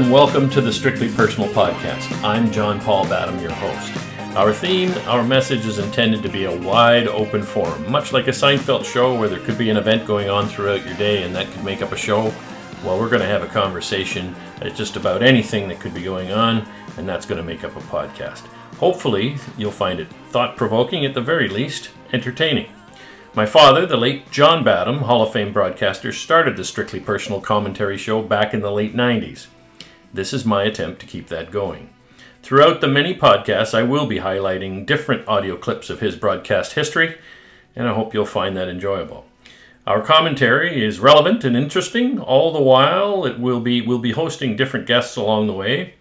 and welcome to the Strictly Personal Podcast. I'm John Paul Badham, your host. Our theme, our message is intended to be a wide open forum, much like a Seinfeld show where there could be an event going on throughout your day and that could make up a show. Well, we're going to have a conversation at just about anything that could be going on, and that's going to make up a podcast. Hopefully, you'll find it thought provoking, at the very least, entertaining. My father, the late John Badham, Hall of Fame broadcaster, started the Strictly Personal Commentary show back in the late 90s. This is my attempt to keep that going. Throughout the many podcasts, I will be highlighting different audio clips of his broadcast history, and I hope you'll find that enjoyable. Our commentary is relevant and interesting. All the while, it will be we'll be hosting different guests along the way.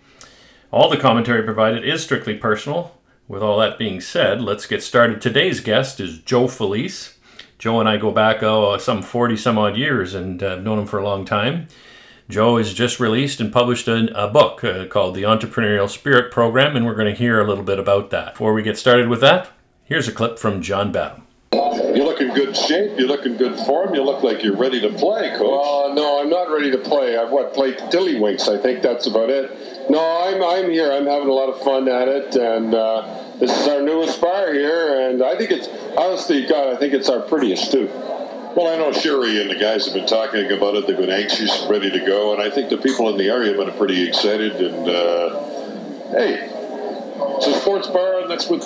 All the commentary provided is strictly personal. With all that being said, let's get started. Today's guest is Joe Felice. Joe and I go back oh, some 40 some odd years and uh, I've known him for a long time. Joe has just released and published a, a book uh, called The Entrepreneurial Spirit Program, and we're going to hear a little bit about that. Before we get started with that, here's a clip from John Badham. You look in good shape. You look in good form. You look like you're ready to play, Coach. Uh, no, I'm not ready to play. I've what played Tiddlywinks. I think that's about it. No, I'm I'm here. I'm having a lot of fun at it, and uh, this is our newest bar here. And I think it's honestly, God, I think it's our prettiest too. Well, I know Sherry and the guys have been talking about it. They've been anxious, and ready to go, and I think the people in the area have been pretty excited. And uh, hey, it's a sports bar, and that's what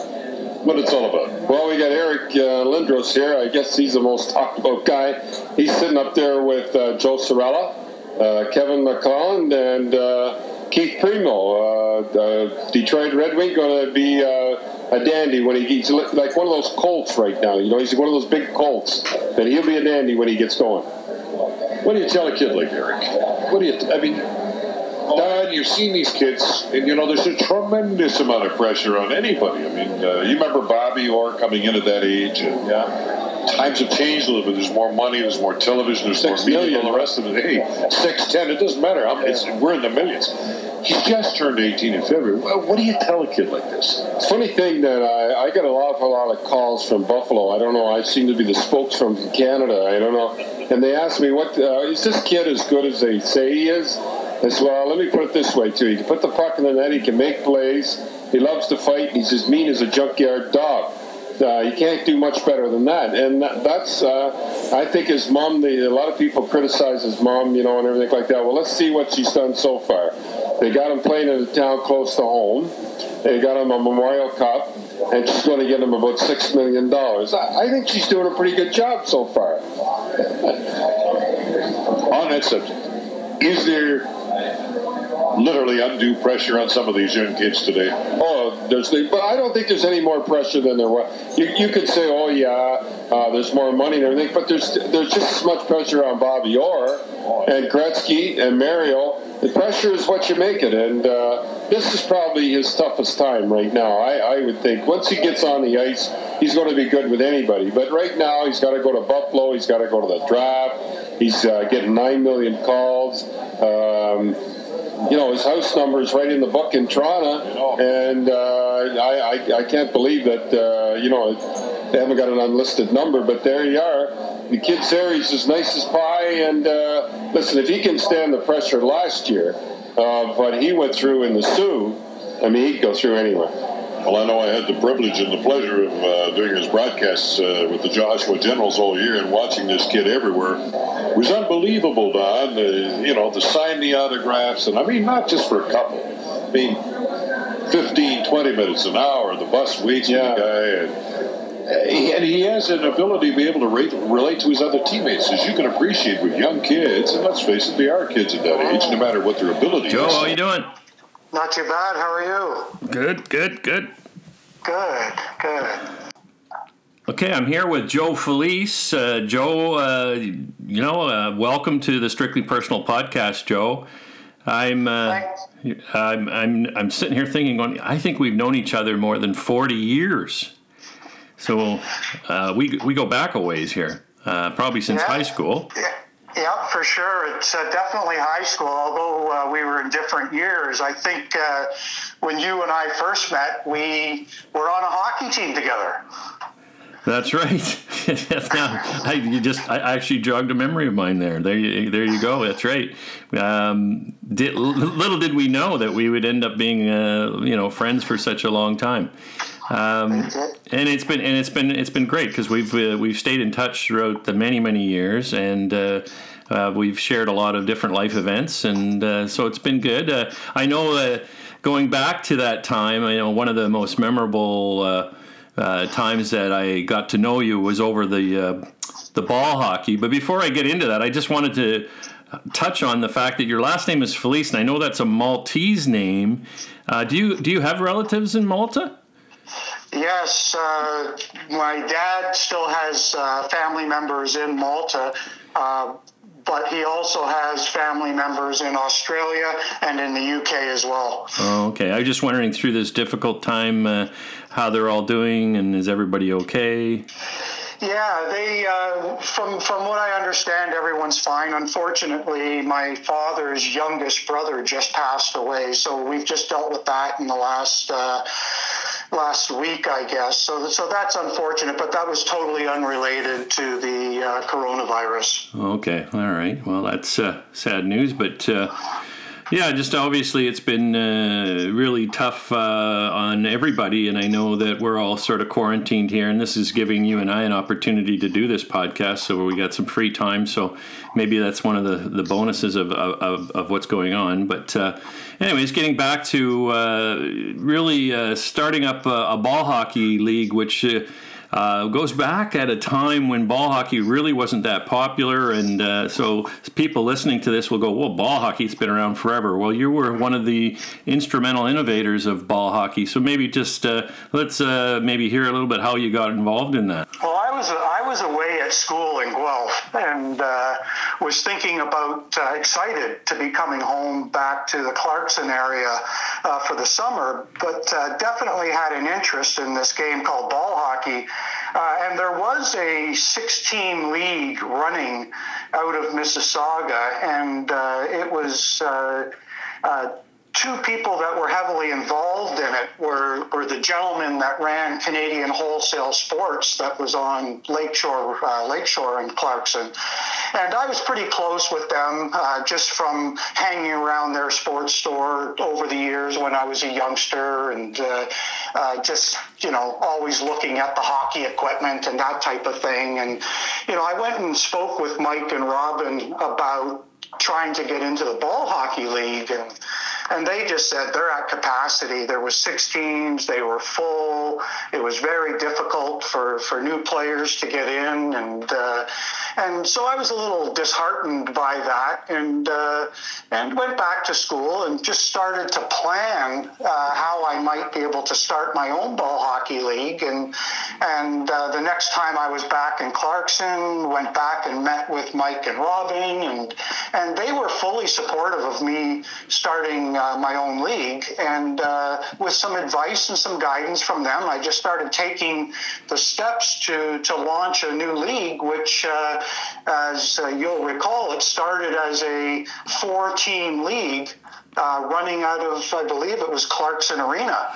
what it's all about. Well, we got Eric uh, Lindros here. I guess he's the most talked about guy. He's sitting up there with uh, Joe Cirella, uh, Kevin McClelland, and uh, Keith Primeau, Uh, Detroit Red Wing going to be uh, a dandy when he gets like one of those Colts right now. You know, he's one of those big Colts. But he'll be a dandy when he gets going. What do you tell a kid like Eric? What do you? I mean, Dad, you've seen these kids, and you know there's a tremendous amount of pressure on anybody. I mean, uh, you remember Bobby Orr coming in at that age, and yeah, times have changed a little bit. There's more money, there's more television, there's Six more media, million. and the rest of it. Hey, six, ten, it doesn't matter. We're in the millions. He just turned 18 in February. Well, what do you tell a kid like this? Funny thing that I, I get an awful lot of calls from Buffalo. I don't know. I seem to be the spokesman from Canada. I don't know. And they ask me, "What uh, is this kid as good as they say he is?" I said, "Well, let me put it this way too. He can put the puck in the net. He can make plays. He loves to fight. He's as mean as a junkyard dog. Uh, you can't do much better than that. And that, that's, uh, I think, his mom. The, a lot of people criticize his mom, you know, and everything like that. Well, let's see what she's done so far. They got him playing in a town close to home. They got him a Memorial Cup, and she's going to get him about six million dollars. I, I think she's doing a pretty good job so far. On that subject, is there literally undue pressure on some of these young kids today? Oh, there's the, but I don't think there's any more pressure than there was. You, you could say, oh yeah, uh, there's more money and everything, but there's there's just as much pressure on Bobby Orr and Gretzky and Mario. The pressure is what you make it, and uh, this is probably his toughest time right now. I, I would think once he gets on the ice, he's going to be good with anybody. But right now, he's got to go to Buffalo. He's got to go to the draft. He's uh, getting nine million calls. Um, you know, his house number is right in the book in Toronto, and uh, I, I, I can't believe that, uh, you know, they haven't got an unlisted number, but there you are. The kid's there, he's as nice as pie, and uh, listen, if he can stand the pressure last year, uh, but he went through in the Soo, I mean, he'd go through anywhere. Well, I know I had the privilege and the pleasure of uh, doing his broadcasts uh, with the Oshawa Generals all year and watching this kid everywhere. It was unbelievable, Don. Uh, you know, to sign the autographs, and I mean, not just for a couple. I mean, 15, 20 minutes, an hour, the bus waits Yeah. for the guy. And, uh, he- and he has an ability to be able to rate, relate to his other teammates, as you can appreciate with young kids. And let's face it, they are kids at that age, no matter what their ability Joe, is. how you doing? Not too bad. How are you? Good, good, good. Good, good. Okay, I'm here with Joe Felice. Uh, Joe, uh, you know, uh, welcome to the Strictly Personal Podcast, Joe. I'm, uh, I'm, I'm, I'm sitting here thinking, going, I think we've known each other more than 40 years. So uh, we we go back a ways here, uh, probably since Yeah. high school. Yeah, yeah for sure. It's uh, definitely high school, although uh, we were in different years. I think uh, when you and I first met, we were on a hockey team together. That's right. now, I, you just I actually jogged a memory of mine there. There you, there you go. That's right. Um, did, little did we know that we would end up being uh, you know friends for such a long time. Um, and it's been and it's been it's been great because we've uh, we've stayed in touch throughout the many many years and. Uh, uh, we've shared a lot of different life events, and uh, so it's been good. Uh, I know going back to that time, I know one of the most memorable uh, times that I got to know you was over the uh, the ball hockey. But before I get into that, I just wanted to touch on the fact that your last name is Felice, and I know that's a Maltese name. Uh, do you do you have relatives in Malta? Yes, uh, my dad still has uh, family members in Malta. Uh, but he also has family members in Australia and in the UK as well. Oh, okay. I was just wondering through this difficult time uh, how they're all doing and is everybody okay? Yeah, they. Uh, from from what I understand, everyone's fine. Unfortunately, my father's youngest brother just passed away, so we've just dealt with that in the last uh, last week, I guess. So so that's unfortunate, but that was totally unrelated to the uh, coronavirus. Okay, all right. Well, that's uh, sad news, but uh, yeah, just obviously it's been uh, really tough uh, on everybody, and I know that we're all sort of quarantined here, and this is giving you and I an opportunity to do this podcast, so we got some free time. So maybe that's one of the, the bonuses of, of, of what's going on. But uh, anyways, getting back to uh, really uh, starting up a, a, ball hockey league, which uh, goes back at a time when ball hockey really wasn't that popular, and uh, so people listening to this will go, "Well, ball hockey's been around forever." Well, you were one of the instrumental innovators of ball hockey, so maybe just uh, let's uh, maybe hear a little bit how you got involved in that. Well, I was I was away at school in Guelph and uh, was thinking about uh, excited to be coming home back to the Clarkson area for the summer, but definitely had an interest in this game called ball hockey uh, and there was a 16 league running out of Mississauga, and uh, it was uh, uh two people that were heavily involved in it were, were the gentleman that ran Canadian Wholesale Sports that was on Lakeshore, uh, Lakeshore in Clarkson. And I was pretty close with them uh, just from hanging around their sports store over the years when I was a youngster and uh, uh just, you know, always looking at the hockey equipment and that type of thing. And, you know, I went and spoke with Mike and Robin about trying to get into the ball hockey league and and they just said they're at capacity. There was six teams; they were full. It was very difficult for for new players to get in, and uh, and so I was a little disheartened by that, and uh, and went back to school and just started to plan uh, how I might be able to start my own ball hockey league. And and uh, the next time I was back in Clarkson, went back and met with Mike and Robin, and and they were fully supportive of me starting uh, my own league. And uh, with some advice and some guidance from them, I just started taking the steps to to launch a new league, which uh, as uh, you'll recall, it started as a four team league uh, running out of, I believe it was Clarkson Arena.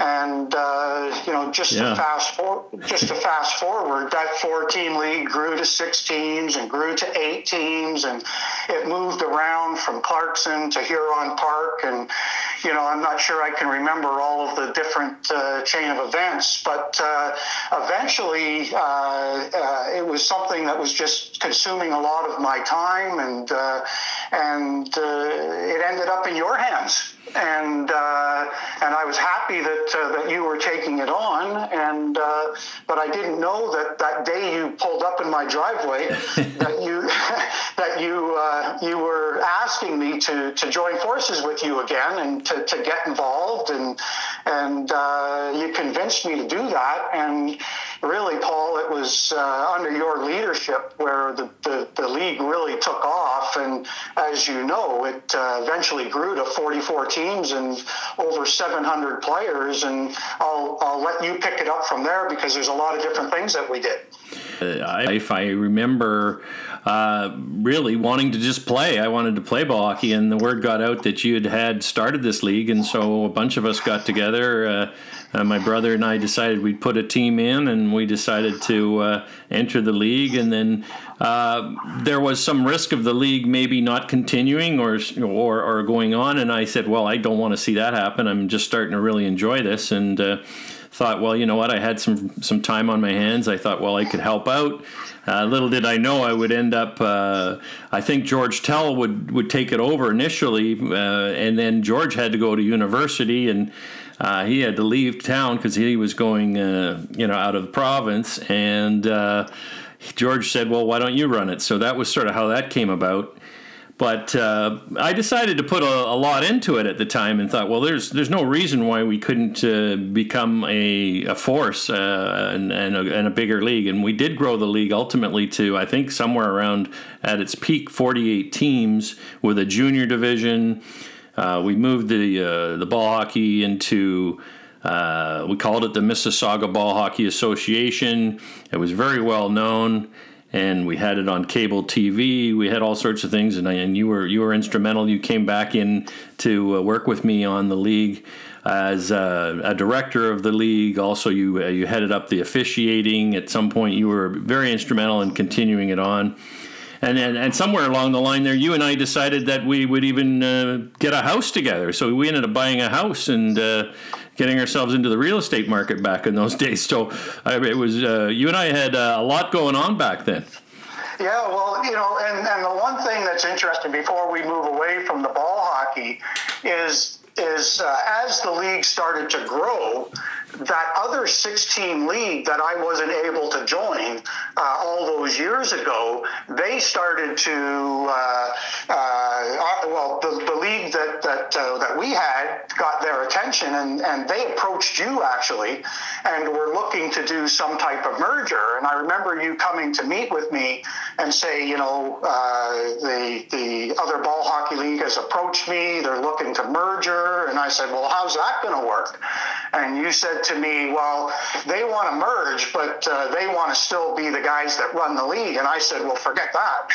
And uh, you know, just yeah. to fast for, just to fast forward, that four-team league grew to six teams and grew to eight teams, and it moved around from Clarkson to Huron Park. And you know, I'm not sure I can remember all of the different uh, chain of events, but uh, eventually uh, uh, it was something that was just consuming a lot of my time, and uh, and it ended up in your hands and uh, and I was happy that uh, that you were taking it on, and uh, but I didn't know that that day you pulled up in my driveway that you that you uh, you were asking me to to join forces with you again and to, to get involved, and and uh, you convinced me to do that, and really, Paul, it was uh, under your leadership where the, the, the, league really took off. And as you know, it uh, eventually grew to 44 teams and over 700 players. And I'll, I'll let you pick it up from there because there's a lot of different things that we did. If I remember uh, really wanting to just play. I wanted to play ball hockey, and the word got out that you had had started this league, and so a bunch of us got together. Uh, uh, my brother and I decided we'd put a team in, and we decided to uh, enter the league. And then uh, there was some risk of the league maybe not continuing or, or or going on. And I said, "Well, I don't want to see that happen. I'm just starting to really enjoy this." And uh, thought, well, you know what? I had some some time on my hands. I thought, well, I could help out. Uh, little did I know I would end up. Uh, I think George Tell would would take it over initially, uh, and then George had to go to university and. Uh, he had to leave town because he was going, uh, you know, out of the province, and uh, George said, "Well, why don't you run it?" So that was sort of how that came about. But uh, I decided to put a, a, lot into it at the time, and thought, well, there's there's no reason why we couldn't uh, become a, a force uh, and, and a, and, a, bigger league. And we did grow the league ultimately to I think somewhere around at its peak 48 teams with a junior division. Uh, we moved the uh, the ball hockey into. Uh, we called it the Mississauga Ball Hockey Association. It was very well known and we had it on cable TV. We had all sorts of things, and, I, and you were you were instrumental. You came back in to uh, work with me on the league as uh, a director of the league. Also, you uh, you headed up the officiating. At some point, you were very instrumental in continuing it on. And, and, and somewhere along the line there, you and I decided that we would even uh, get a house together. So we ended up buying a house and uh, getting ourselves into the real estate market back in those days. So it was uh, you and I had uh, a lot going on back then. Yeah, well, you know, and, and the one thing that's interesting before we move away from the ball hockey is is uh, as the league started to grow, that other 16 league that I wasn't able to join uh, all those years ago, they started to, uh, uh, well, the, the league that that uh, that we had got their attention, and, and they approached you actually, and were looking to do some type of merger. And I remember you coming to meet with me and say, you know, uh, the the other ball hockey league has approached me. They're looking to merger, and I said, well, how's that going to work? And you said to me, well, they want to merge, but uh, they want to still be the guys that run the league. And I said, well, forget that.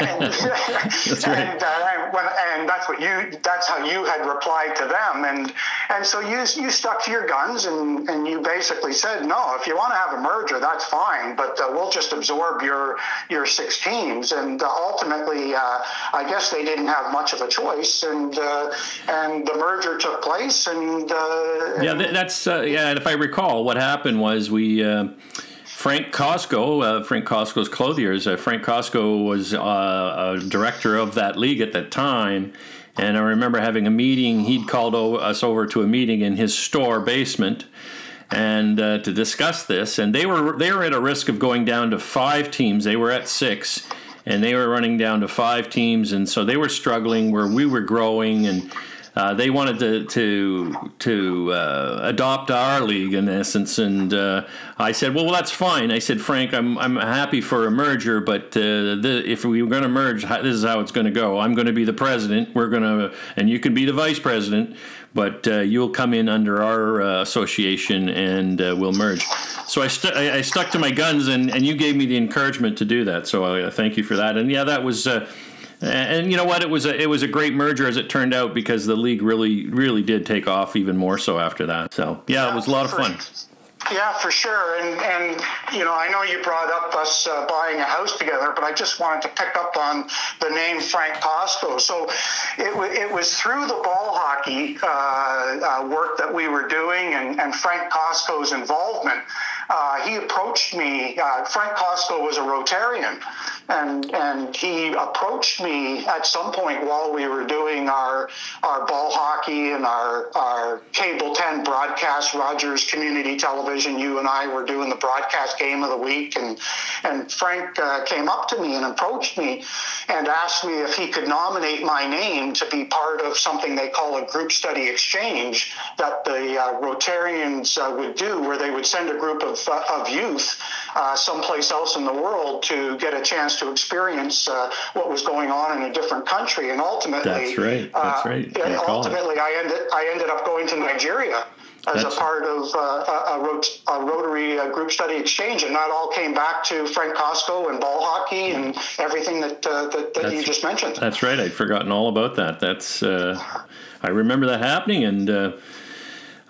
and, that's right. and, uh, when, and that's what you, that's how you had replied to them. And, and so you, you stuck to your guns and, and you basically said, no, if you want to have a merger, that's fine, but uh, we'll just absorb your, your six teams. And uh, ultimately, uh, I guess they didn't have much of a choice. And, uh, and the merger took place and, yeah, that's uh, yeah. And if I recall, what happened was we. Uh, Frank Costco, uh, Frank Costco's clothiers. Uh, Frank Costco was uh, a director of that league at that time, and I remember having a meeting. He'd called o- us over to a meeting in his store basement, and uh, to discuss this. And they were they were at a risk of going down to five teams. They were at six, and they were running down to five teams, and so they were struggling where we were growing and uh, they wanted to to to uh, adopt our league in essence, and uh, I said, "Well, well, that's fine." I said, "Frank, I'm I'm happy for a merger, but uh, the, if we were going to merge, this is how it's going to go. I'm going to be the president. We're going to, and you can be the vice president." But uh, you'll come in under our uh, association and we'll merge. So I, I, I, stuck to my guns, and, and you gave me the encouragement to do that. So I thank you for that. And yeah, that was and you know what? It was a it was a great merger as it turned out because the league really really did take off even more so after that. So yeah, it was a lot of fun. Yeah, for sure. And and you know, I know you brought up us uh, buying a house together, but I just wanted to pick up on the name Frank Costco. So it, w- it was through the ball hockey uh, uh, work that we were doing, and, and Frank Costco's involvement uh, he approached me. Uh, Frank Costco was a Rotarian, and and he approached me at some point while we were doing our our ball hockey and our our cable ten broadcast. Rogers Community Television. You and I were doing the broadcast game of the week, and and Frank uh, came up to me and approached me and asked me if he could nominate my name to be part of something they call a group study exchange that the uh, Rotarians uh, would do, where they would send a group of, uh, of youth uh, someplace else in the world to get a chance to experience uh, what was going on in a different country. And ultimately, that's right. That's right. ultimately, I ended I ended up going to Nigeria as That's, a part of uh, a, a, Rotary uh, group study exchange, and that all came back to Frank Costco and ball hockey and everything that uh, that, that you just mentioned. That's right. I'd forgotten all about that. That's uh, I remember that happening, and uh,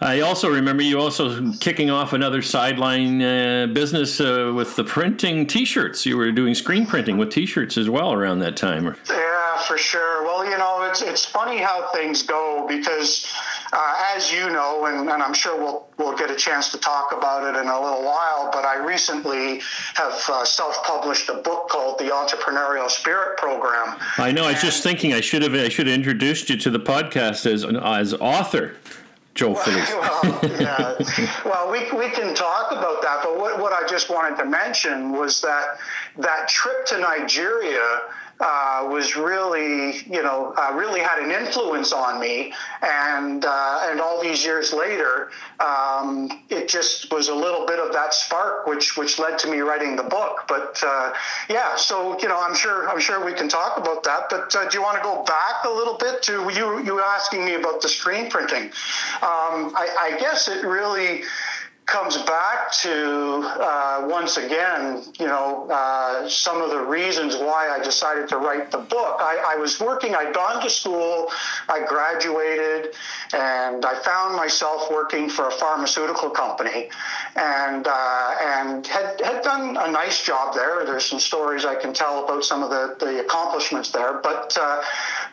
I also remember you also kicking off another sideline uh, business with the printing T-shirts. You were doing screen printing with T-shirts as well around that time. Yeah, for sure. Well, you know, it's it's funny how things go because uh, as you know, and, and, I'm sure we'll we'll get a chance to talk about it in a little while, but I recently have uh, self-published a book called The Entrepreneurial Spirit Program. I know. I was just thinking I should have I should have introduced you to the podcast as as author. Well, yeah. well, we, we can talk about that, but what, what I just wanted to mention was that that trip to Nigeria uh, was really, you know, uh, really had an influence on me. And uh, and all these years later, um, it just was a little bit of that spark, which which led to me writing the book. But uh, yeah, so you know, I'm sure I'm sure we can talk about that. But uh, do you want to go back a little bit to you you asking me about the screen printing? Um, I, I guess it really comes back to uh, once again, you know, uh, some of the reasons why I decided to write the book. I, I, was working, I'd gone to school, I graduated, and I found myself working for a pharmaceutical company, and uh, and had had done a nice job there. There's some stories I can tell about some of the the accomplishments there, but uh,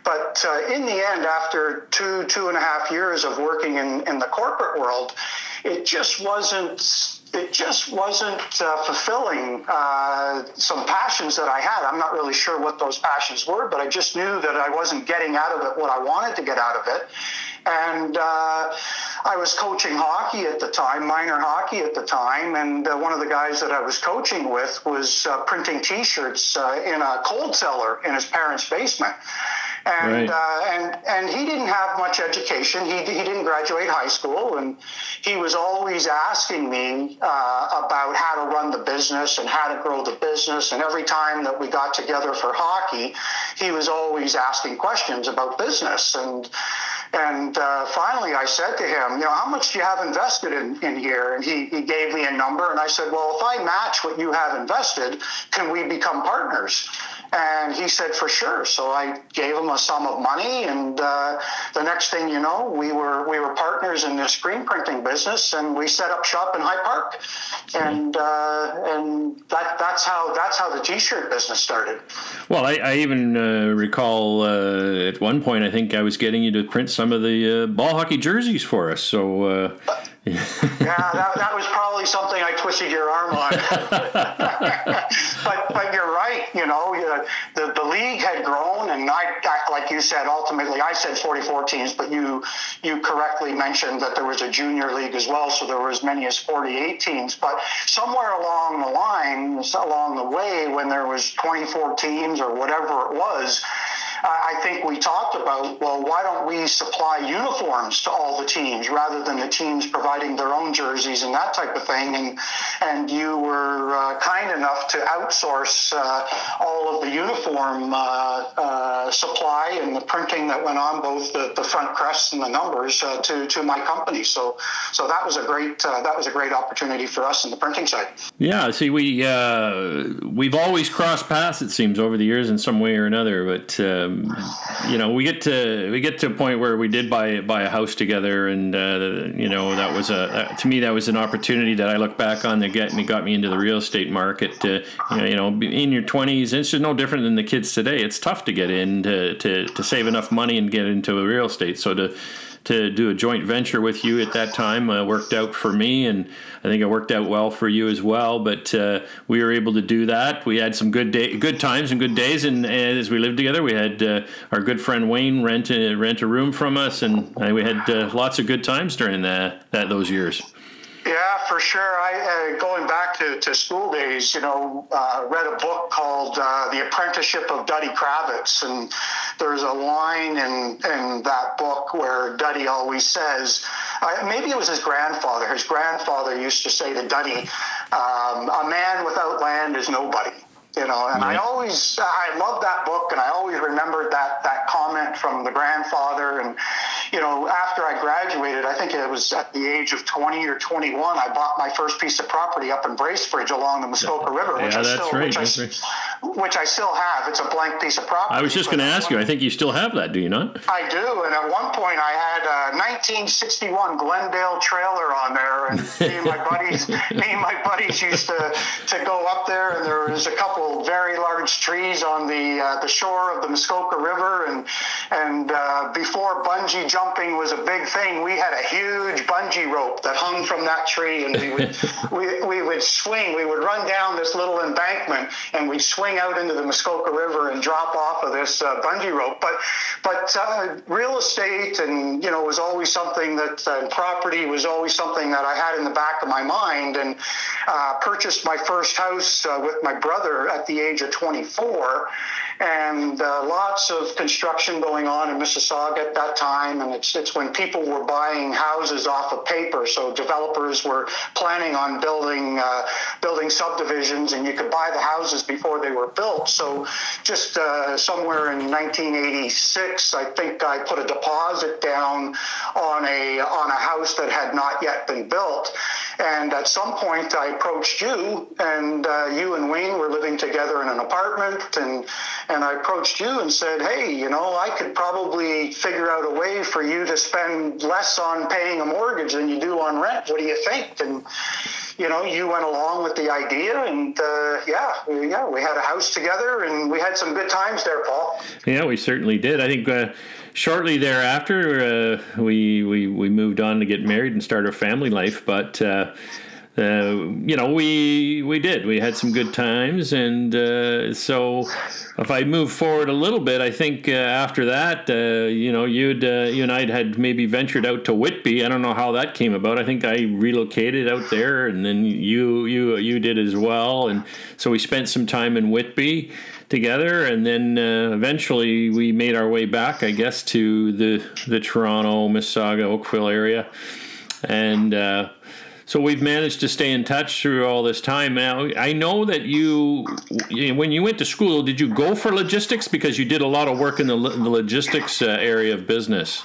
but uh, in the end, after two two and a half years of working in in the corporate world it just wasn't it just wasn't uh, fulfilling uh, some passions that I had. I'm not really sure what those passions were, but I just knew that I wasn't getting out of it what I wanted to get out of it. And uh, I was coaching hockey at the time, minor hockey at the time, and uh, one of the guys that I was coaching with was uh, printing T-shirts uh, in a cold cellar in his parents' basement and right. uh, and and he didn't have much education. He he didn't graduate high school, and he was always asking me uh, about how to run the business and how to grow the business. And every time that we got together for hockey, he was always asking questions about business. And and uh, finally, I said to him, you know, how much do you have invested in, in here? And he, he gave me a number, and I said, well, if I match what you have invested, can we become partners? And he said, for sure. So I gave him a sum of money, and uh, the next thing you know, we were we were partners in the screen printing business, and we set up shop in High Park, and uh, and that that's how that's how the T-shirt business started. Well, I, I even uh, recall uh, at one point, I think I was getting you to print some of the uh, ball hockey jerseys for us. So uh, yeah, that, that was probably something I twisted your arm on. but but you're right. You know, the the league had grown, and I, I, like you said, ultimately I said 44 teams, but you you correctly mentioned that there was a junior league as well, so there were as many as 48 teams. But somewhere along the line, along the way, when there was 24 teams or whatever it was I think we talked about, well, why don't we supply uniforms to all the teams rather than the teams providing their own jerseys and that type of thing? And and you were uh, kind enough to outsource uh, all of the uniform uh, uh supply and the printing that went on both the, the front crests and the numbers uh, to to my company. So so that was a great uh, that was a great opportunity for us in the printing side. Yeah, see, we we've always crossed paths it seems over the years in some way or another, but. Um, you know, we get to we get to a point where we did buy buy a house together, and uh, you know that was a to me that was an opportunity that I look back on that get me got me into the real estate market. Uh, you know, in your twenties, it's just no different than the kids today. It's tough to get in to, to, to save enough money and get into real estate. So to to do a joint venture with you at that time uh, worked out for me, and I think it worked out well for you as well. But uh, we were able to do that. We had some good day, good times and good days, and, and as we lived together, we had uh, our good friend Wayne rent a, rent a room from us, and uh, we had uh, lots of good times during that those years. Yeah, for sure. I uh, going back to, to school days, you know, uh, read a book called uh, The Apprenticeship of Duddy Kravitz, and there's a line in in that book where Duddy always says, uh, maybe it was his grandfather. His grandfather used to say to Duddy, um, a man without land is nobody you know and i always i love that book and i always remembered that that comment from the grandfather and you know after i graduated i think it was at the age of 20 or 21 i bought my first piece of property up in bracebridge along the muskoka river which yeah, I still, right. Which, I, right. Which I still have it's a blank piece of property i was just going to ask you i think you still have that do you not i do and at one point i had a 1961 glendale trailer on there and me and my buddies me and my buddies used to to go up there and there was a couple very large trees on the uh, the shore of the Muskoka River, and and uh, before bungee jumping was a big thing, we had a huge bungee rope that hung from that tree, and we would we, we would swing. We would run down this little embankment, and we'd swing out into the Muskoka River and drop off of this uh, bungee rope. But but uh, real estate and you know was always something that uh, property was always something that I had in the back of my mind, and uh, purchased my first house with my brother at the age of 24, and uh, lots of construction going on in Mississauga at that time. And it's, it's when people were buying houses off of paper. So developers were planning on building, uh, building subdivisions, and you could buy the houses before they were built. So just uh, somewhere in 1986, I think I put a deposit down on a, on a house that had not yet been built. And at some point, I approached you, and uh, you and Wayne were living together in an apartment, and and I approached you and said, hey, you know, I could probably figure out a way for you to spend less on paying a mortgage than you do on rent. What do you think? And you know, you went along with the idea, and uh, yeah, yeah, we had a house together, and we had some good times there, Paul. Yeah, we certainly did. I think. Uh, shortly thereafter, uh, we, we we moved on to get married and start our family life. But uh, uh, you know, we we did. We had some good times, and uh, so if I move forward a little bit, I think uh, after that, uh, you know, you'd you and I had maybe ventured out to Whitby. I don't know how that came about. I think I relocated out there, and then you you you did as well, and so we spent some time in Whitby together, and then uh, eventually we made our way back, I guess, to the the Toronto, Mississauga, Oakville area, and uh, so we've managed to stay in touch through all this time. Now I know that you, when you went to school, did you go for logistics? Because you did a lot of work in the, the logistics uh, area of business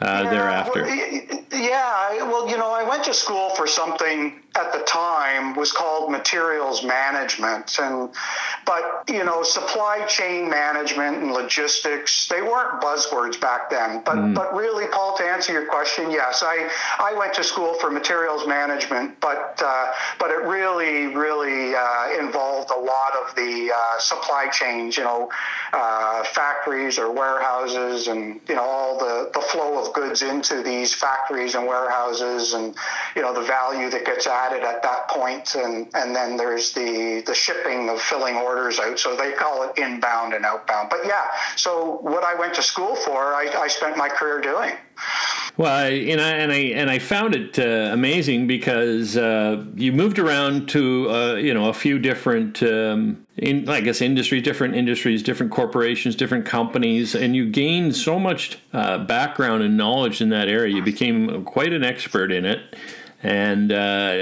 uh, yeah, thereafter? Well, yeah, well, you know, I went to school for something at the time was called materials management and but you know supply chain management and logistics they weren't buzzwords back then but mm. but really paul to answer your question yes i i went to school for materials management but uh, but it really really uh, involved a lot of the uh, supply chains you know uh, factories or warehouses and you know all the the flow of goods into these factories and warehouses and you know the value that gets added added at that point, and and then there's the the shipping of filling orders out. So they call it inbound and outbound. But yeah, so what I went to school for, I, I spent my career doing. Well, I, and I and I and I found it uh, amazing because uh, you moved around to uh, you know a few different, um, in I guess industries, different industries, different corporations, different companies, and you gained so much uh, background and knowledge in that area. You became quite an expert in it and uh,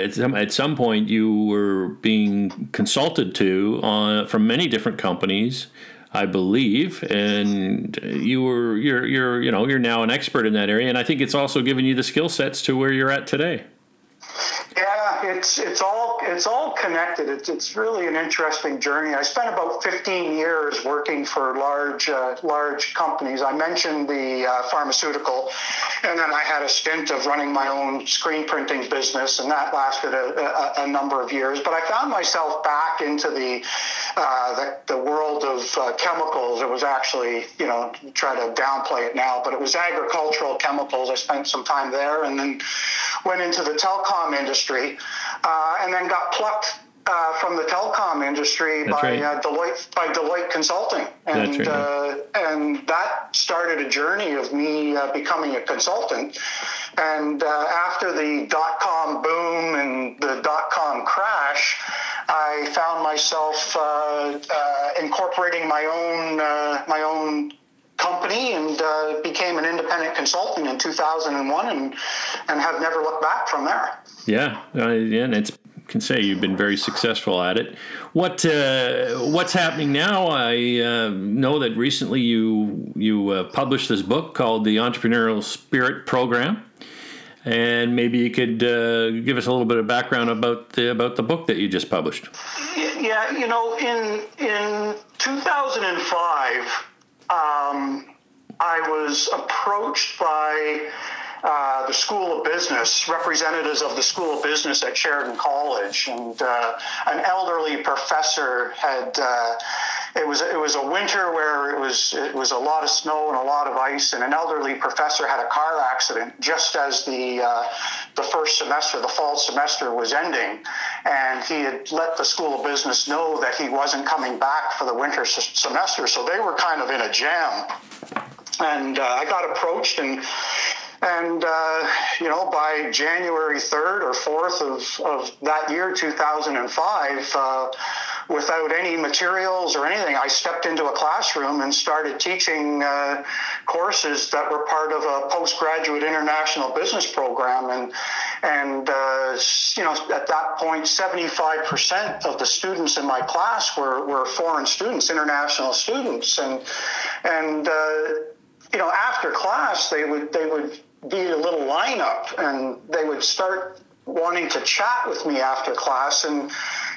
at, some, at some point you were being consulted to on, from many different companies I believe, and you were you're you're you know you're now an expert in that area, and I think it's also given you the skill sets to where you're at today. Yeah, it's it's all it's all connected. It's it's really an interesting journey. I spent about 15 years working for large uh, large companies. I mentioned the uh, pharmaceutical, and then I had a stint of running my own screen printing business, and that lasted a, a, a number of years. But I found myself back into the uh, the, the, world of uh, chemicals. It was actually you know try to downplay it now, but it was agricultural chemicals. I spent some time there, and then went into the telecom industry, uh, and then got plucked uh, from the telecom industry That's by right. uh, Deloitte by Deloitte Consulting, and right. uh, and that started a journey of me uh, becoming a consultant. And uh, after the dot com boom and the dot com crash, I found myself uh, incorporating my own my own company and uh, became an independent consultant in 2001 and and have never looked back from there. Yeah, uh, yeah, and it's can say you've been very successful at it. What uh, what's happening now? I uh, know that recently you you uh, published this book called the Entrepreneurial Spirit Program, and maybe you could uh, give us a little bit of background about the about the book that you just published. Yeah, you know, in in 2005, um, I was approached by uh, the School of Business, representatives of the School of Business at Sheridan College, and uh, an elderly professor had. Uh, it was it was a winter where it was it was a lot of snow and a lot of ice, and an elderly professor had a car accident just as the uh, the first semester, the fall semester, was ending, and he had let the School of Business know that he wasn't coming back for the winter semester, so they were kind of in a jam. And uh, I got approached and and, uh, you know, by January 3rd or 4th of, of that year, 2005, uh, without any materials or anything, I stepped into a classroom and started teaching uh, courses that were part of a postgraduate international business program. And, and uh, you know, at that point, 75% of the students in my class were, were foreign students, international students. And, and, uh, you know, after class, they would they would be a little lineup, and they would start wanting to chat with me after class. And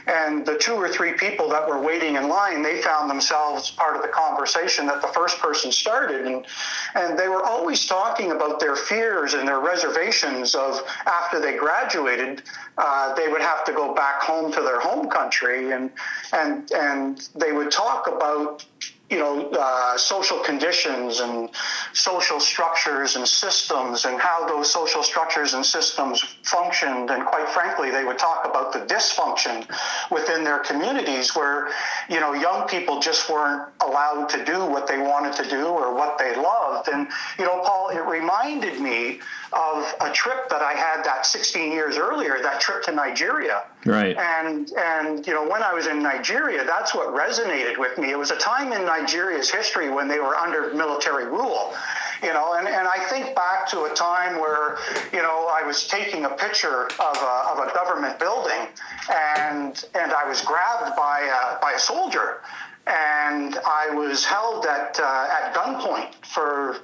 and the two or three people that were waiting in line they found themselves part of the conversation that the first person started. And and they were always talking about their fears and their reservations of after they graduated uh, they would have to go back home to their home country. And and and they would talk about you know, uh, social conditions and social structures and systems and how those social structures and systems functioned. And quite frankly, they would talk about the dysfunction within their communities where, you know, young people just weren't allowed to do what they wanted to do or what they loved. And, you know, Paul, it reminded me of a trip that I had that 16 years earlier, that trip to Nigeria. Right. And, and, you know, when I was in Nigeria, that's what resonated with me. It was a time in Nigeria's history when they were under military rule. You know, and, and I think back to a time where, you know, I was taking a picture of a, of a government building and, and I was grabbed by a, by a soldier and I was held at, uh, at gunpoint for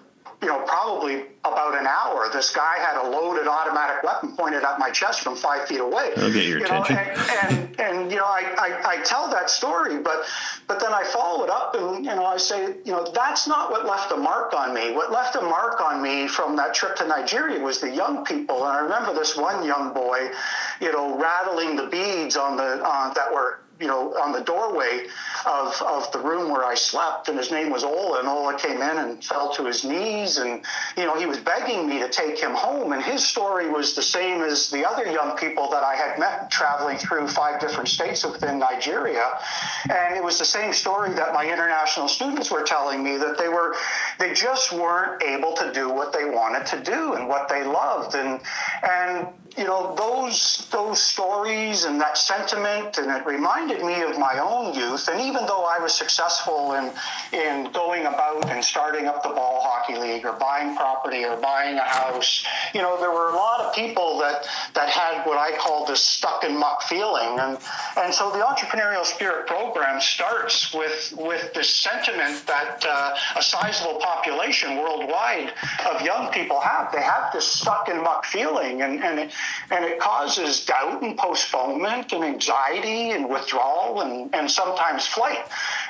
you know, probably about an hour. This guy had a loaded automatic weapon pointed at my chest from five feet away. I'll get your you attention. Know, and, and, and, you know, I, I, I, tell that story, but but then I follow it up and, you know, I say, you know, that's not what left a mark on me. What left a mark on me from that trip to Nigeria was the young people. And I remember this one young boy, you know, rattling the beads on the uh, that were you know, on the doorway of, of the room where I slept, and his name was Ola, and Ola came in and fell to his knees, and, you know, he was begging me to take him home, and his story was the same as the other young people that I had met traveling through five different states within Nigeria, and it was the same story that my international students were telling me, that they were, they just weren't able to do what they wanted to do and what they loved, and, and, you know, those, those stories and that sentiment, and it reminded me of my own youth. And even though I was successful in in going about and starting up the ball hockey league or buying property or buying a house, you know, there were a lot of people that that had what I call this stuck in muck feeling. And and so the entrepreneurial spirit program starts with with this sentiment that uh, a sizable population worldwide of young people have. They have this stuck in muck feeling, and and it, and it causes doubt and postponement and anxiety and withdrawal withdrawal and, and sometimes flight.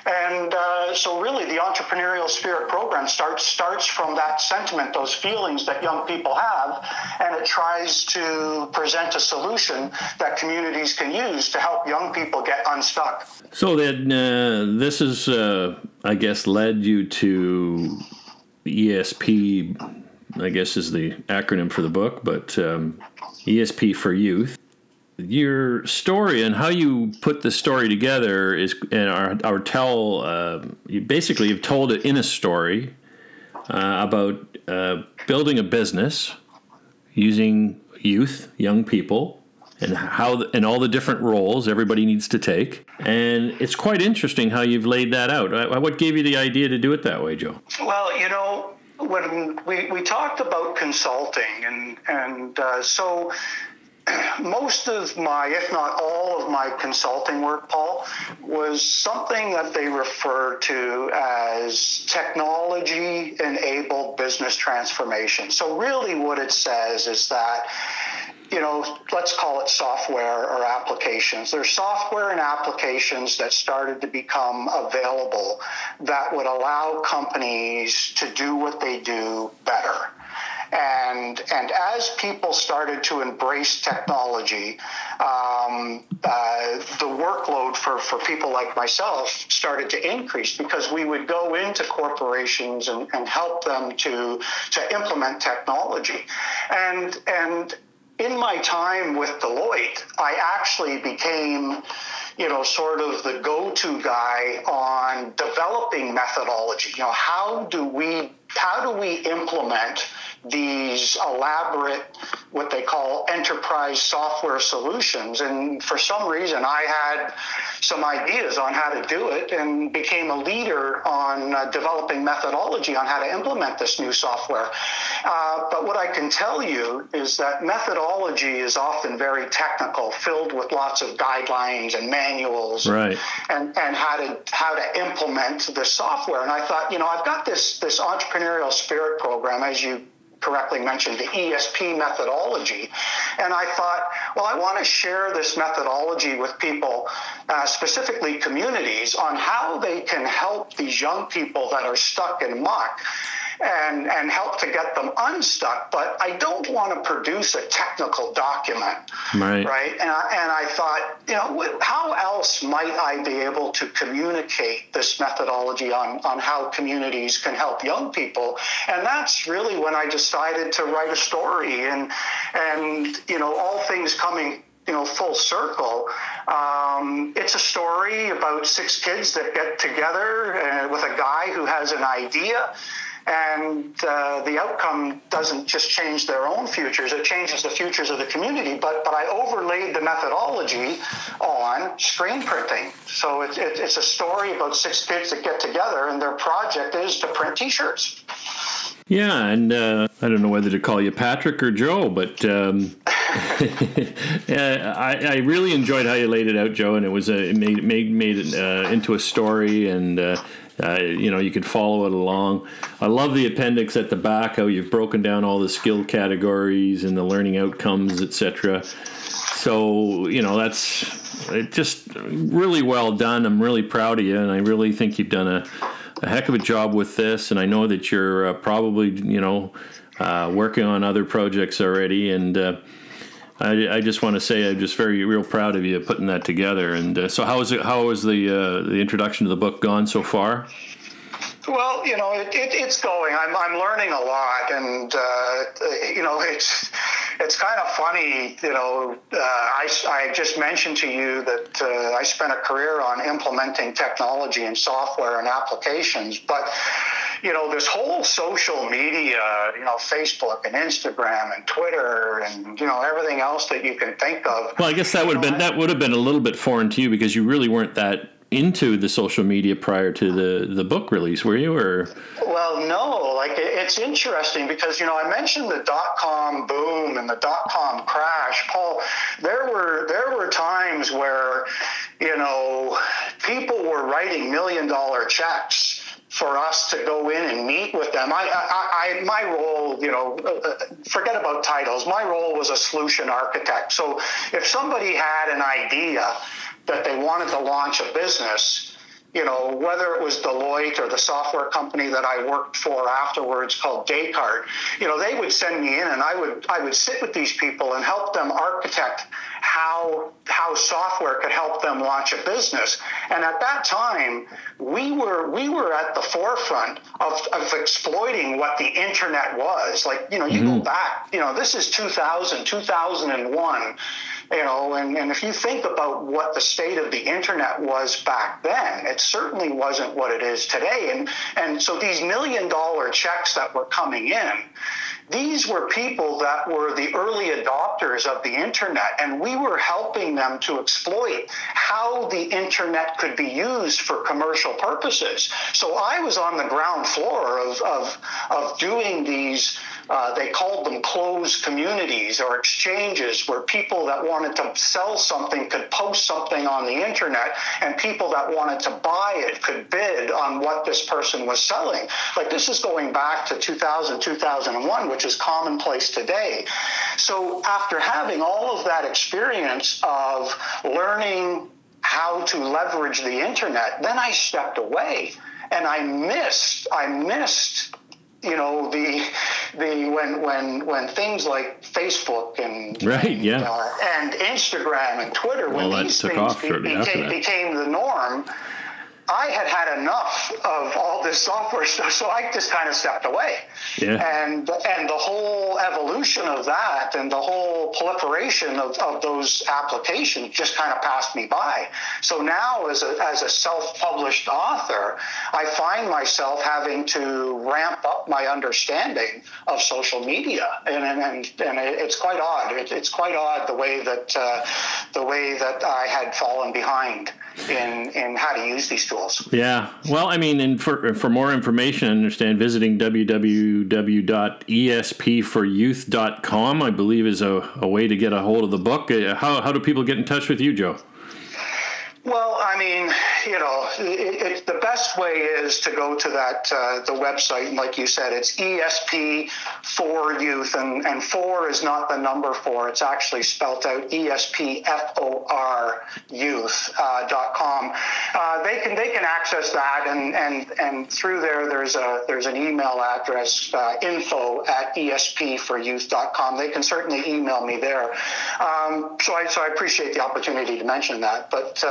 And uh, so, really, the entrepreneurial spirit program starts starts from that sentiment, those feelings that young people have, and it tries to present a solution that communities can use to help young people get unstuck. So then, uh, this is, uh, I guess, led you to ESP. I guess is the acronym for the book, but um, ESP for Youth your story and how you put the story together is and our, our tell uh, you basically you've told it in a story uh, about uh, building a business using youth young people and how the, and all the different roles everybody needs to take. And it's quite interesting how you've laid that out. Uh, what gave you the idea to do it that way joe? Well you know when we, we talked about consulting and and uh, so most of my, if not all of my consulting work, Paul, was something that they refer to as technology enabled business transformation. So, really, what it says is that you know, let's call it software or applications. There's software and applications that started to become available that would allow companies to do what they do better. And, and as people started to embrace technology, um, uh, the workload for, for people like myself started to increase because we would go into corporations and, and help them to, to implement technology. And, and in my time with Deloitte, I actually became, you know, sort of the go-to guy on developing methodology. You know, how do we how do we implement these elaborate, what they call enterprise software solutions. And for some reason, I had some ideas on how to do it and became a leader on uh, developing methodology on how to implement this new software. Uh, but what I can tell you is that methodology is often very technical, filled with lots of guidelines and manuals, right. and, and how to how to implement the software. And I thought, you know, I've got this this entrepreneurial spirit program, as you correctly mentioned the ESP methodology. And I thought, well, I want to share this methodology with people, uh, specifically communities, on how they can help these young people that are stuck in muck and, and help to get them unstuck, but I don't want to produce a technical document. Right. Right. And I, and I thought, you know, how else might I be able to communicate this methodology on, on how communities can help young people? And that's really when I decided to write a story and, and, you know, all things coming you know, full circle. Um, it's a story about six kids that get together uh, with a guy who has an idea and uh, the outcome doesn't just change their own futures; it changes the futures of the community. But but I overlaid the methodology on screen printing. So it, it, it's a story about six kids that get together, and their project is to print T-shirts. Yeah, and uh, I don't know whether to call you Patrick or Joe, but um, I, I, really enjoyed how you laid it out, Joe, and it was a, it made made made it uh, into a story and uh, uh, you know, you could follow it along. I love the appendix at the back, how you've broken down all the skill categories and the learning outcomes, etc. So, you know, that's just really well done. I'm really proud of you, and I really think you've done a, a heck of a job with this. And I know that you're uh, probably, you know, uh, working on other projects already, and uh, I, I, just want to say I'm just very real proud of you putting that together. And uh, so, how is it? How is the uh, the introduction to the book gone so far? Well, you know, it, it, it's going. I'm, I'm learning a lot, and uh, you know, it's it's kind of funny. You know, uh, I, I just mentioned to you that uh, I spent a career on implementing technology and software and applications, but you know, this whole social media, you know, Facebook and Instagram and Twitter and you know everything else that you can think of. Well, I guess that would have been that would have been a little bit foreign to you because you really weren't that into the social media prior to the the book release, were you? Or well, no. Like it's interesting because you know I mentioned the dot com boom and the dot com crash. Paul, there were there were times where you know people were writing million dollar checks for us to go in and meet with them. I, I, I my role, you know, uh, uh, forget about titles. My role was a solution architect. So if somebody had an idea that they wanted to launch a business, you know, whether it was Deloitte or the software company that I worked for afterwards called Descartes, you know, they would send me in and I would I would sit with these people and help them architect how how software could help them launch a business. And at that time, we were we were at the forefront of, of exploiting what the internet was. Like, you know, you mm-hmm. go back, you know, this is 2000, 2001 you know, and, and if you think about what the state of the internet was back then, it certainly wasn't what it is today. And and so these million dollar checks that were coming in, these were people that were the early adopters of the internet, and we were helping them to exploit how the internet could be used for commercial purposes. So I was on the ground floor of, of, of doing these uh, they called them closed communities or exchanges where people that wanted to sell something could post something on the internet and people that wanted to buy it could bid on what this person was selling. Like this is going back to 2000, 2001, which is commonplace today. So after having all of that experience of learning how to leverage the internet, then I stepped away and I missed, I missed you know the the when when when things like Facebook and right yeah. uh, and Instagram and Twitter well, when these things be, became, became the norm I had had enough of all this software stuff, so I just kind of stepped away. Yeah. And and the whole evolution of that and the whole proliferation of, of those applications just kind of passed me by. So now, as a as a self-published author, I find myself having to ramp up my understanding of social media, and and and, and it's quite odd. It, it's quite odd the way that uh, the way that I had fallen behind in in how to use these tools. Yeah, well, I mean, and for for more information, I understand visiting www.espforyouth.com, I believe, is a, a way to get a hold of the book. Uh, how how do people get in touch with you, Joe? Well, I mean, you know, it, it, the best way is to go to that uh, the website, like you said, it's ESP for Youth, and and four is not the number four; it's actually spelled out ESPFOR Youth uh. Uh, they can they can access that, and and and through there, there's a there's an email address uh, info at ESPForYouth.com. They can certainly email me there. Um, so I so I appreciate the opportunity to mention that, but.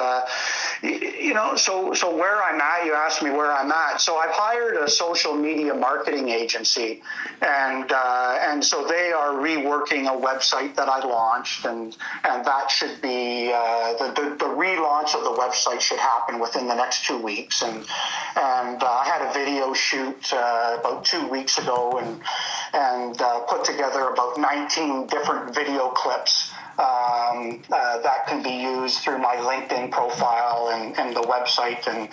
You know, so so where I'm at, you asked me where I'm at. So I've hired a social media marketing agency, and uh, and so they are reworking a website that I launched, and and that should be uh, the, the, the relaunch of the website should happen within the next two weeks, and and uh, I had a video shoot uh, about two weeks ago, and and uh, put together about 19 different video clips um, uh, that can be used through my LinkedIn profile and, and the website, and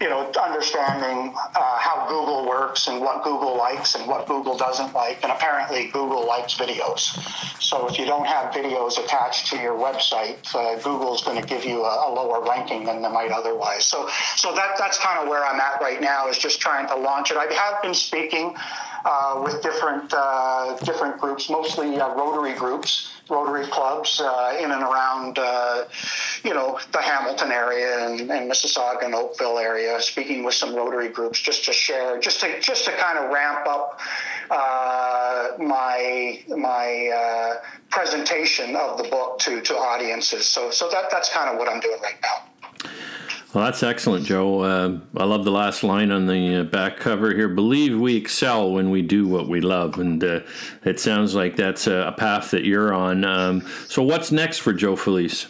you know, understanding uh, how Google works and what Google likes and what Google doesn't like. And apparently, Google likes videos. So if you don't have videos attached to your website, uh, Google's going to give you a, a, lower ranking than they might otherwise. So, so that that's kind of where I'm at right now. Is just trying to launch it. I have been speaking uh, with different uh, different groups, mostly uh, Rotary groups. Rotary clubs uh, in and around, uh, you know, the Hamilton area and, and, Mississauga and Oakville area. Speaking with some Rotary groups just to share, just to just to kind of ramp up uh, my my presentation of the book to to audiences. So so that that's kind of what I'm doing right now. Well, that's excellent, Joe. Uh, I love the last line on the uh, back cover here. Believe we excel when we do what we love, and uh, it sounds like that's a, path that you're on. Um, so, what's next for Joe Felice?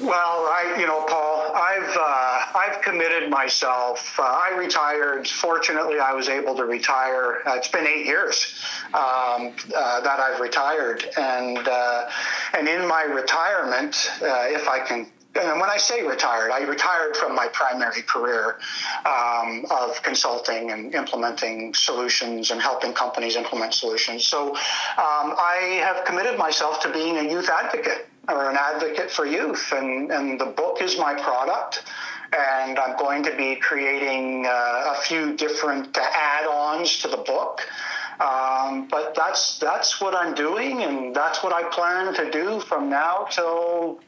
Well, I, you know, Paul, I've uh, I've committed myself. Uh, I retired. Fortunately, I was able to retire. It's been eight years um, that I've retired, and and in my retirement, if I can and when I say retired, I retired from my primary career um, of consulting and implementing solutions and helping companies implement solutions. So um, I have committed myself to being a youth advocate or an advocate for youth, and, and the book is my product. And I'm going to be creating uh, a few different add-ons to the book. Um, but that's that's what I'm doing, and that's what I plan to do from now till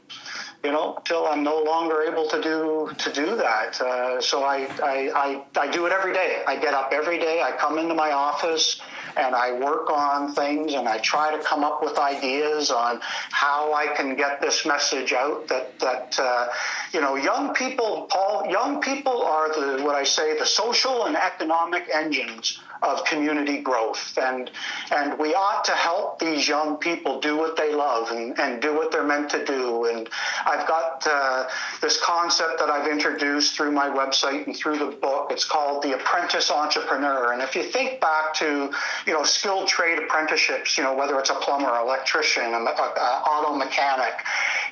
you know, till I'm no longer able to do to do that. Uh, so I, I, I, I do it every day. I get up every day. I come into my office and I work on things and I try to come up with ideas on how I can get this message out that that uh, you know young people Paul young people are the what I say the social and economic engines of community growth. And, and we ought to help these young people do what they love and, and do what they're meant to do. And I've got uh, this concept that I've introduced through my website and through the book. It's called the apprentice entrepreneur. And if you think back to, you know, skilled trade apprenticeships, you know, whether it's a plumber, electrician, an auto mechanic,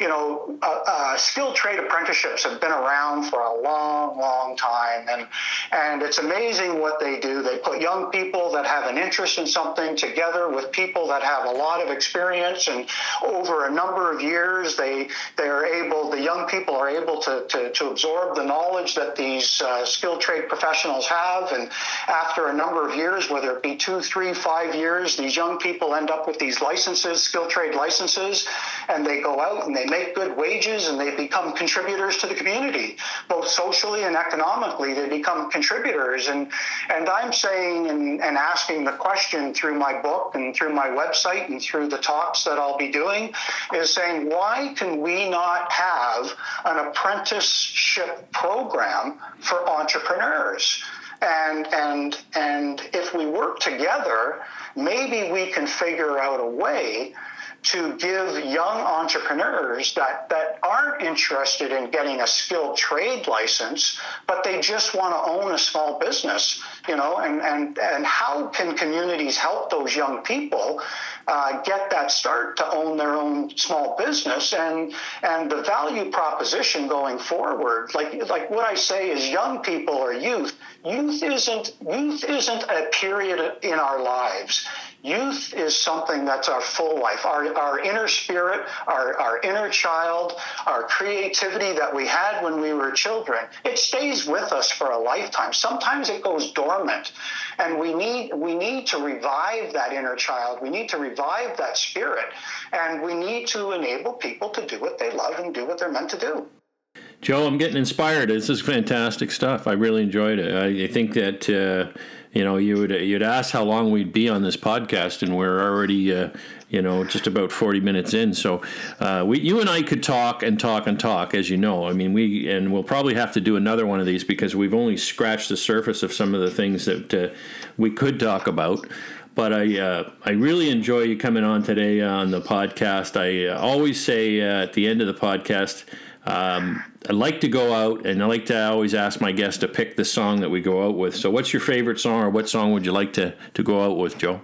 you know, uh, uh, skilled trade apprenticeships have been around for a long, long time, and and it's amazing what they do. They put young people that have an interest in something together with people that have a lot of experience, and over a number of years, they they are able. The young people are able to to, to absorb the knowledge that these uh, skilled trade professionals have, and after a number of years, whether it be two, three, five years, these young people end up with these licenses, skilled trade licenses, and they go out and they make good wages and they become contributors to the community, both socially and economically. They become contributors. And, and I'm saying and, and asking the question through my book and through my website and through the talks that I'll be doing is saying, why can we not have an apprenticeship program for entrepreneurs? And, and, and if we work together, maybe we can figure out a way to give young entrepreneurs that, that aren't interested in getting a skilled trade license, but they just want to own a small business, you know, and, and, and how can communities help those young people uh, get that start to own their own small business? And and the value proposition going forward like like what I say is young people or youth youth isn't youth isn't a period in our lives Youth is something that's our full life, our, our inner spirit, our, our inner child, our creativity that we had when we were children. It stays with us for a lifetime. Sometimes it goes dormant, and we need we need to revive that inner child. We need to revive that spirit, and we need to enable people to do what they love and do what they're meant to do. Joe, I'm getting inspired. This is fantastic stuff. I really enjoyed it. I, I think that uh, you know you would you'd ask how long we'd be on this podcast, and we're already uh, you know just about 40 minutes in. So uh, we, you and I could talk and talk and talk, as you know. I mean, we and we'll probably have to do another one of these because we've only scratched the surface of some of the things that uh, we could talk about but I uh, I really enjoy you coming on today on the podcast. I uh, always say uh, at the end of the podcast, um, I like to go out and I like to always ask my guests to pick the song that we go out with. So, what's your favorite song, or what song would you like to, to go out with, Joe?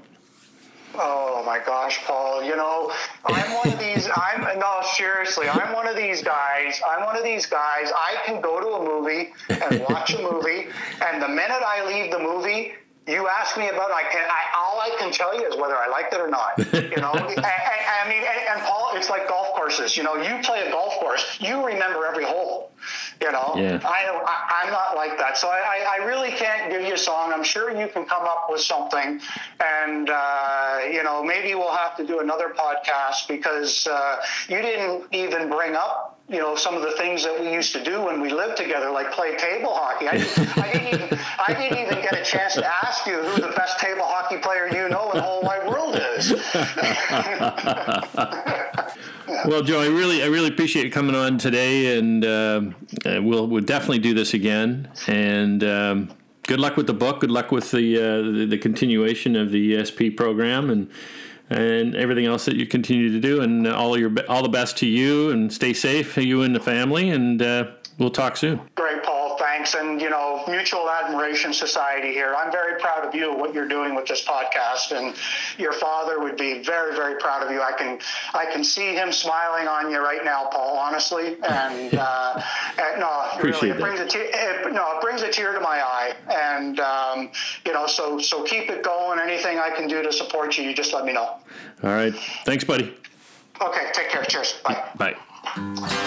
Oh my gosh, Paul! You know, I'm one of these. I'm no, seriously, I'm one of these guys. I'm one of these guys. I can go to a movie and watch a movie, and the minute I leave the movie, you ask me about I can I, all I can tell you is whether I liked it or not. You know, I, I, mean, and, and, Paul, it's like golf courses. You know, you play a golf course, you remember every hole. You know, yeah. I, I am not like that, so I, I really can't give you a song. I'm sure you can come up with something, and uh, you know, maybe we'll have to do another podcast because uh, you didn't even bring up you know some of the things that we used to do when we lived together, like play table hockey. I, I, didn't even I didn't even get a chance to ask you who the best table hockey player you know in the whole wide world is. well, Joe, I really I really appreciate you coming on today, and uh, we'll we'll definitely do this again. And um, good luck with the book. Good luck with the, uh, the the continuation of the ESP program, and and everything else that you continue to do. And all your all the best to you, and stay safe, you and the family. And uh, we'll talk soon. Great, thanks. And, you know, Mutual Admiration Society here. I'm very proud of you, what you're doing with this podcast. And your father would be very, very proud of you. I can, I can see him smiling on you right now, Paul, honestly. And, uh, and no, Appreciate really, it brings a te- it, no, it brings a tear to my eye. And, um, you know, so, so keep it going. Anything I can do to support you, you just let me know. All right. Thanks, buddy. Okay. Take care. Cheers. Bye. Bye.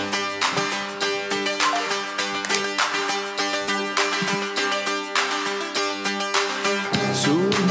The